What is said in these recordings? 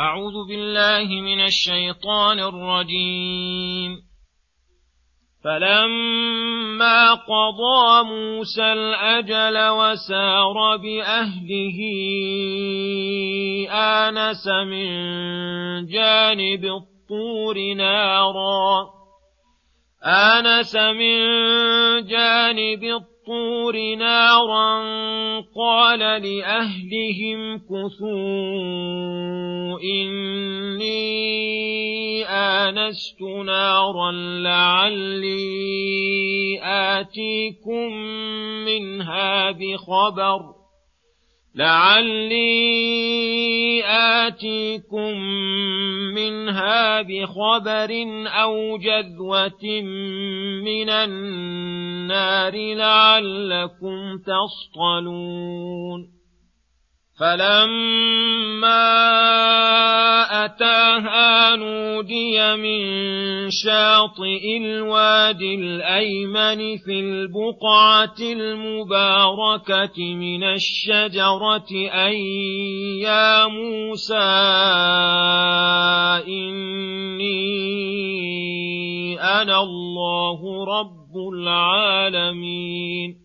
أعوذ بالله من الشيطان الرجيم. فلما قضى موسى الأجل وسار بأهله آنس من جانب الطور نارا. آنس من جانب الطور نارا قال لأهلهم كثوا إني آنست نارا لعلي آتيكم منها بخبر لعلي آتيكم منها بخبر أو جذوة من النار لعلكم تصطلون فلما أتاها نودي من شاطئ الوادي الأيمن في البقعة المباركة من الشجرة أن يا موسى إني أنا الله رب العالمين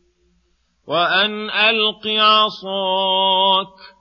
وأن ألق عصاك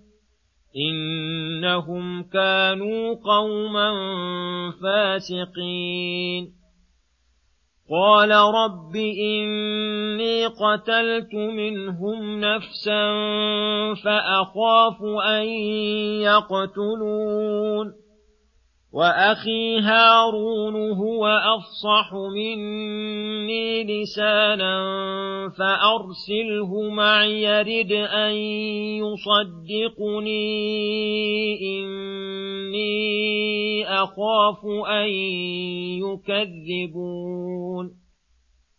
إنهم كانوا قوما فاسقين قال رب إني قتلت منهم نفسا فأخاف أن يقتلون وأخي هارون هو أفصح مني لسانا فأرسله معي يرد أن يصدقني. إني أخاف أن يكذبون.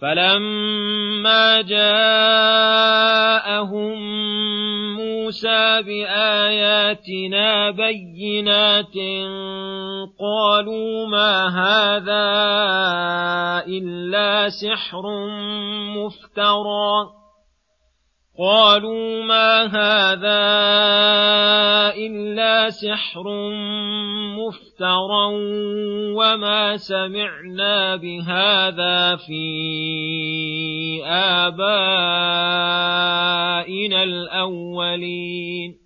فلما جاءهم موسى باياتنا بينات قالوا ما هذا الا سحر مفترى قالوا ما هذا إلا سحر مفترى وما سمعنا بهذا في آبائنا الأولين.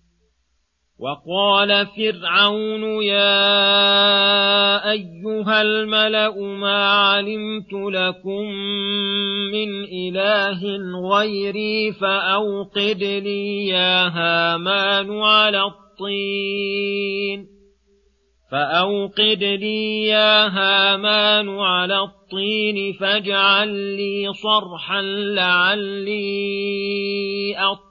وقال فرعون يا أيها الملأ ما علمت لكم من إله غيري فأوقد لي يا هامان على الطين. فأوقد لي يا هامان على الطين فاجعل لي صرحا لعلي أطلع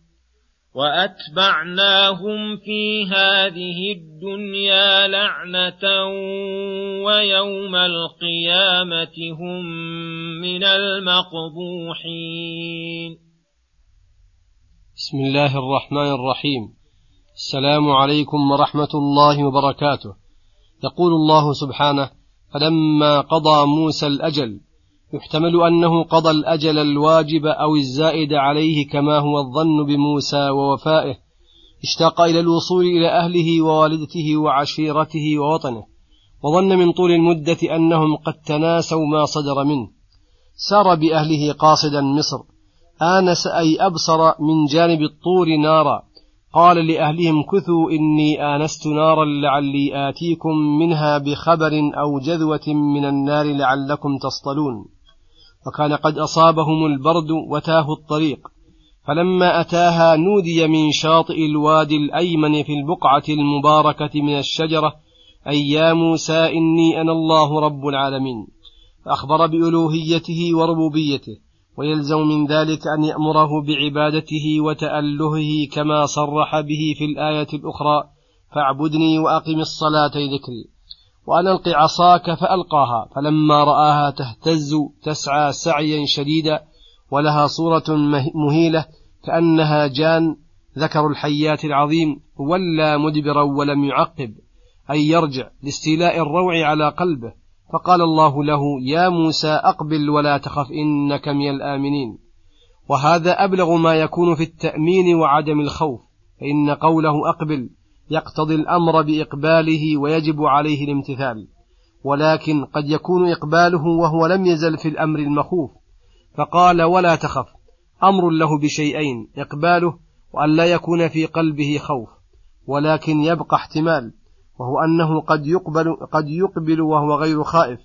وأتبعناهم في هذه الدنيا لعنة ويوم القيامة هم من المقبوحين. بسم الله الرحمن الرحيم. السلام عليكم ورحمة الله وبركاته. يقول الله سبحانه فلما قضى موسى الأجل يحتمل أنه قضى الأجل الواجب أو الزائد عليه كما هو الظن بموسى ووفائه اشتاق إلى الوصول إلى أهله ووالدته وعشيرته ووطنه وظن من طول المدة أنهم قد تناسوا ما صدر منه. سار بأهله قاصدا مصر. آنس أي أبصر من جانب الطور نارا. قال لأهلهم كثوا إني آنست نارا لعلي آتيكم منها بخبر أو جذوة من النار لعلكم تصطلون. وكان قد أصابهم البرد وتاه الطريق. فلما أتاها نودي من شاطئ الوادي الأيمن في البقعة المباركة من الشجرة أي يا موسى إني أنا الله رب العالمين. فأخبر بألوهيته وربوبيته ويلزم من ذلك أن يأمره بعبادته وتألهه كما صرح به في الآية الأخرى فاعبدني وأقم الصلاة ذكري وأن ألق عصاك فألقاها فلما رآها تهتز تسعى سعيا شديدا ولها صورة مهيلة كأنها جان ذكر الحيات العظيم ولى مدبرا ولم يعقب أي يرجع لاستيلاء الروع على قلبه. فقال الله له يا موسى أقبل ولا تخف إنك من الآمنين. وهذا أبلغ ما يكون في التأمين وعدم الخوف فإن قوله أقبل يقتضي الأمر بإقباله ويجب عليه الامتثال ولكن قد يكون إقباله وهو لم يزل في الأمر المخوف فقال ولا تخف أمر له بشيئين إقباله وأن لا يكون في قلبه خوف ولكن يبقى احتمال وهو أنه قد يقبل, قد يقبل وهو غير خائف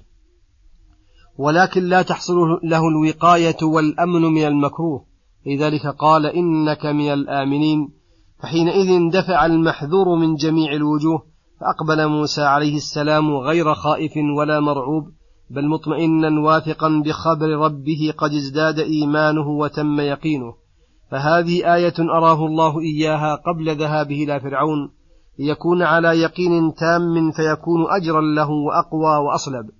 ولكن لا تحصل له الوقاية والأمن من المكروه لذلك قال إنك من الآمنين فحينئذ دفع المحذور من جميع الوجوه فأقبل موسى عليه السلام غير خائف ولا مرعوب بل مطمئنا واثقا بخبر ربه قد ازداد إيمانه وتم يقينه. فهذه آية أراه الله إياها قبل ذهابه إلى فرعون ليكون على يقين تام فيكون أجرا له وأقوى وأصلب.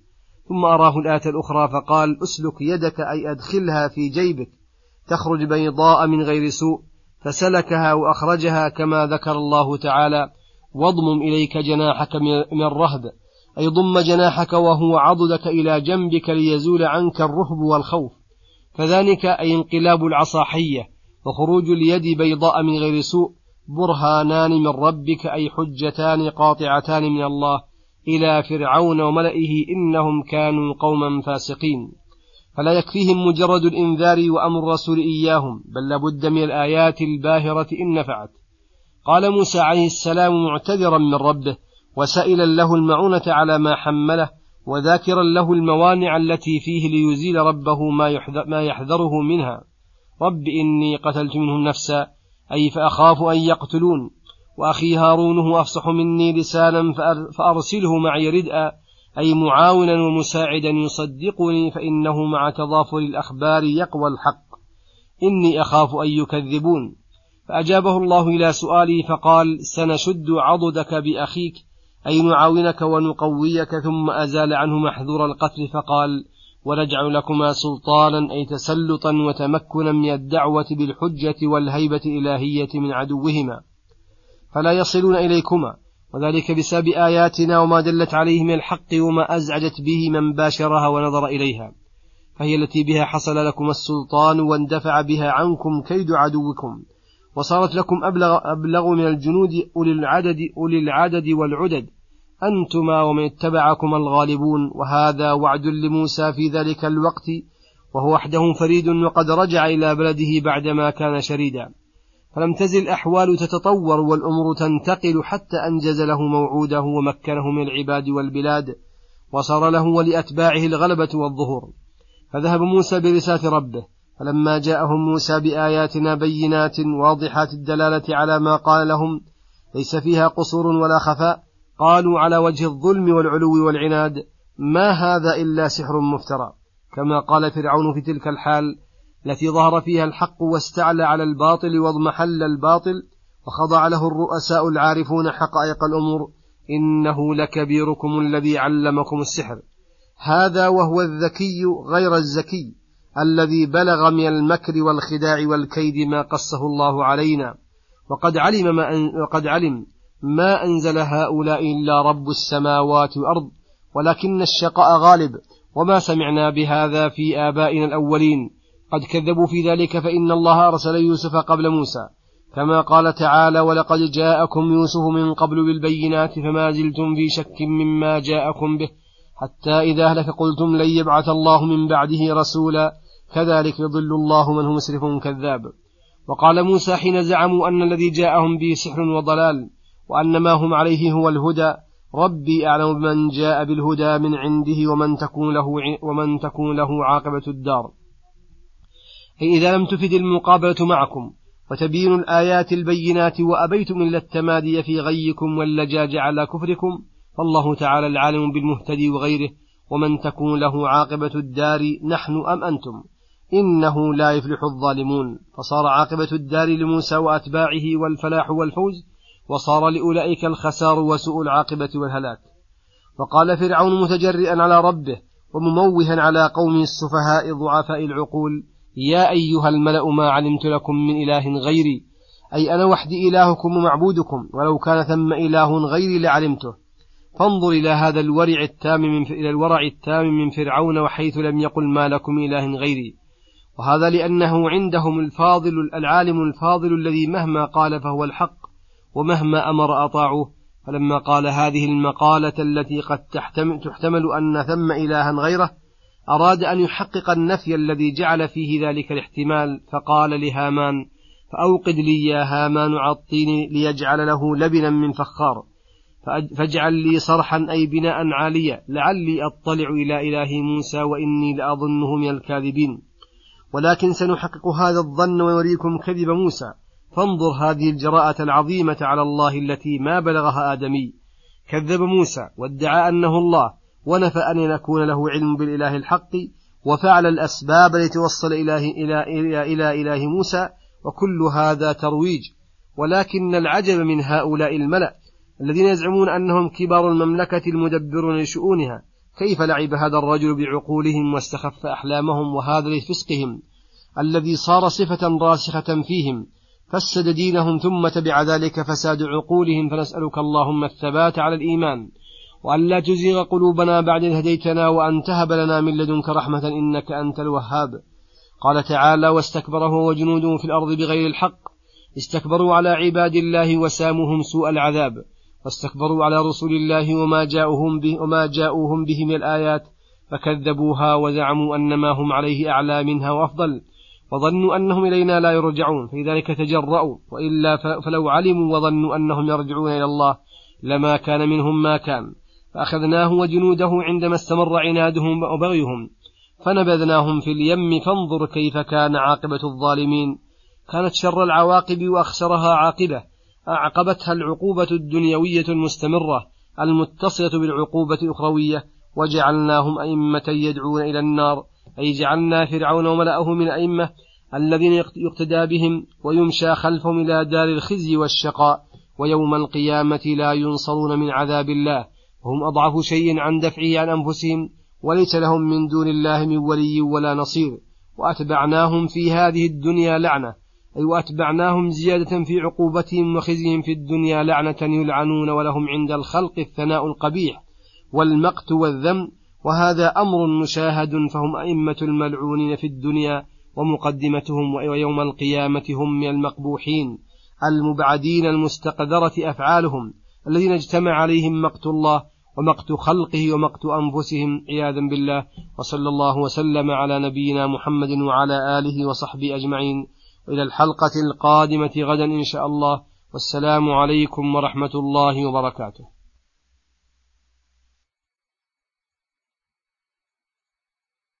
ثم أراه الآية الأخرى فقال أسلك يدك أي أدخلها في جيبك تخرج بيضاء من غير سوء فسلكها وأخرجها كما ذكر الله تعالى واضمم إليك جناحك من الرهب أي ضم جناحك وهو عضدك إلى جنبك ليزول عنك الرهب والخوف. فذلك أي انقلاب العصا حية وخروج اليد بيضاء من غير سوء برهانان من ربك أي حجتان قاطعتان من الله إلى فرعون وملئه إنهم كانوا قوما فاسقين. فلا يكفيهم مجرد الإنذار وأمر الرسول إياهم بل لابد من الآيات الباهرة إن نفعت. قال موسى عليه السلام معتذرا من ربه وسائلا له المعونة على ما حمله وذاكرا له الموانع التي فيه ليزيل ربه ما يحذره منها. رب إني قتلت منهم نفسا أي فأخاف أن يقتلون. وأخي هارون هو أفصح مني لسانا فأرسله معي ردءا أي معاونا ومساعدا يصدقني فإنه مع تضافر الأخبار يقوى الحق. إني أخاف أن يكذبون. فأجابه الله إلى سؤالي فقال سنشد عضدك بأخيك أي نعاونك ونقويك ثم أزال عنه محذور القتل فقال ونجعل لكما سلطانا أي تسلطا وتمكنا من الدعوة بالحجة والهيبة الإلهية من عدوهما. فلا يصلون إليكما. وذلك بسبب آياتنا وما دلت عليه من الحق وما أزعجت به من باشرها ونظر إليها. فهي التي بها حصل لكم السلطان واندفع بها عنكم كيد عدوكم. وصارت لكم أبلغ, أبلغ من الجنود أولي العدد, أولي العدد والعدد. أنتما ومن اتبعكم الغالبون. وهذا وعد لموسى في ذلك الوقت. وهو وحده فريد وقد رجع إلى بلده بعدما كان شريدا. فلم تزل الأحوال تتطور والأمور تنتقل حتى أنجز له موعوده ومكنه من العباد والبلاد وصار له ولأتباعه الغلبة والظهور. فذهب موسى برسالة ربه فلما جاءهم موسى بآياتنا بينات واضحات الدلالة على ما قال لهم ليس فيها قصور ولا خفاء قالوا على وجه الظلم والعلو والعناد ما هذا إلا سحر مفترى. كما قال فرعون في تلك الحال التي ظهر فيها الحق واستعلى على الباطل واضمحل الباطل وخضع له الرؤساء العارفون حقائق الأمور. إنه لكبيركم الذي علمكم السحر. هذا وهو الذكي غير الزكي الذي بلغ من المكر والخداع والكيد ما قصه الله علينا. وقد علم ما أن وقد علم ما أنزل هؤلاء إلا رب السماوات والأرض ولكن الشقاء غالب وما سمعنا بهذا في آبائنا الأولين. قد كذبوا في ذلك فإن الله أرسل يوسف قبل موسى. كما قال تعالى ولقد جاءكم يوسف من قبل بالبينات فما زلتم في شك مما جاءكم به حتى إذا أهلك قلتم لن يبعث الله من بعده رسولا. كذلك يضل الله من هو مسرف كذاب. وقال موسى حين زعموا أن الذي جاءهم به سحر وضلال وأن ما هم عليه هو الهدى ربي أعلم بمن جاء بالهدى من عنده ومن تكون له ومن تكون له عاقبة الدار. إذا لم تفد المقابلة معكم وتبين الآيات البينات وأبيتم إلا التمادي في غيكم واللجاج على كفركم فالله تعالى العالم بالمهتدي وغيره ومن تكون له عاقبة الدار نحن أم أنتم؟ إنه لا يفلح الظالمون. فصار عاقبة الدار لموسى وأتباعه والفلاح والفوز وصار لأولئك الخسار وسوء العاقبة والهلاك. وقال فرعون متجرئا على ربه ومموها على قوم السفهاء ضعفاء العقول يا أيها الملأ ما علمت لكم من إله غيري. أي أنا وحدي إلهكم ومعبودكم ولو كان ثم إله غيري لعلمته. فانظر إلى هذا الورع التام من إلى الورع التام من فرعون وحيث لم يقل ما لكم إله غيري. وهذا لأنه عندهم الفاضل العالم الفاضل الذي مهما قال فهو الحق ومهما أمر أطاعوه. فلما قال هذه المقالة التي قد تحتمل, تحتمل أن ثم إلها غيره أراد أن يحقق النفي الذي جعل فيه ذلك الاحتمال فقال لهامان فأوقد لي يا هامان عطيني ليجعل له لبنا من فخار فاجعل لي صرحا أي بناء عاليا لعلي أطلع إلى إله موسى وإني لأظنه من الكاذبين. ولكن سنحقق هذا الظن ونريكم كذب موسى. فانظر هذه الجراءة العظيمة على الله التي ما بلغها آدمي. كذب موسى وادعى أنه الله. ونفى أن يكون له علم بالإله الحق وفعل الأسباب لتوصل إله إلى, إلى, إلى إله موسى وكل هذا ترويج. ولكن العجب من هؤلاء الملأ الذين يزعمون أنهم كبار المملكة المدبرون لشؤونها. كيف لعب هذا الرجل بعقولهم واستخف أحلامهم وهذا لفسقهم؟ الذي صار صفة راسخة فيهم. فسد دينهم ثم تبع ذلك فساد عقولهم فنسألك اللهم الثبات على الإيمان. وأن لا تزيغ قلوبنا بعد إذ هديتنا وأن تهب لنا من لدنك رحمة إنك أنت الوهاب. قال تعالى واستكبر هو وجنوده في الأرض بغير الحق. استكبروا على عباد الله وساموهم سوء العذاب. واستكبروا على رسول الله وما جاءوهم به وما جاءوهم به من الآيات. فكذبوها وزعموا أن ما هم عليه أعلى منها وأفضل. وظنوا أنهم إلينا لا يرجعون. فلذلك تجرأوا وإلا فلو علموا وظنوا أنهم يرجعون إلى الله لما كان منهم ما كان. فأخذناه وجنوده عندما استمر عنادهم وبغيهم فنبذناهم في اليم فانظر كيف كان عاقبة الظالمين. كانت شر العواقب وأخسرها عاقبة أعقبتها العقوبة الدنيوية المستمرة المتصلة بالعقوبة الأخروية وجعلناهم أئمة يدعون إلى النار. أي جعلنا فرعون وملأه من الأئمة الذين يقتدى بهم ويمشى خلفهم إلى دار الخزي والشقاء ويوم القيامة لا ينصرون من عذاب الله. وهم أضعف شيء عن دفعه عن أنفسهم وليس لهم من دون الله من ولي ولا نصير. وأتبعناهم في هذه الدنيا لعنة أي وأتبعناهم زيادة في عقوبتهم وخزيهم في الدنيا لعنة يلعنون ولهم عند الخلق الثناء القبيح والمقت والذم وهذا أمر مشاهد فهم أئمة الملعونين في الدنيا ومقدمتهم ويوم القيامة هم من المقبوحين المبعدين المستقذرة أفعالهم الذين اجتمع عليهم مقت الله ومقت خلقه ومقت أنفسهم عياذا بالله. وصلى الله وسلم على نبينا محمد وعلى آله وصحبه أجمعين. إلى الحلقة القادمة غدا إن شاء الله. والسلام عليكم ورحمة الله وبركاته.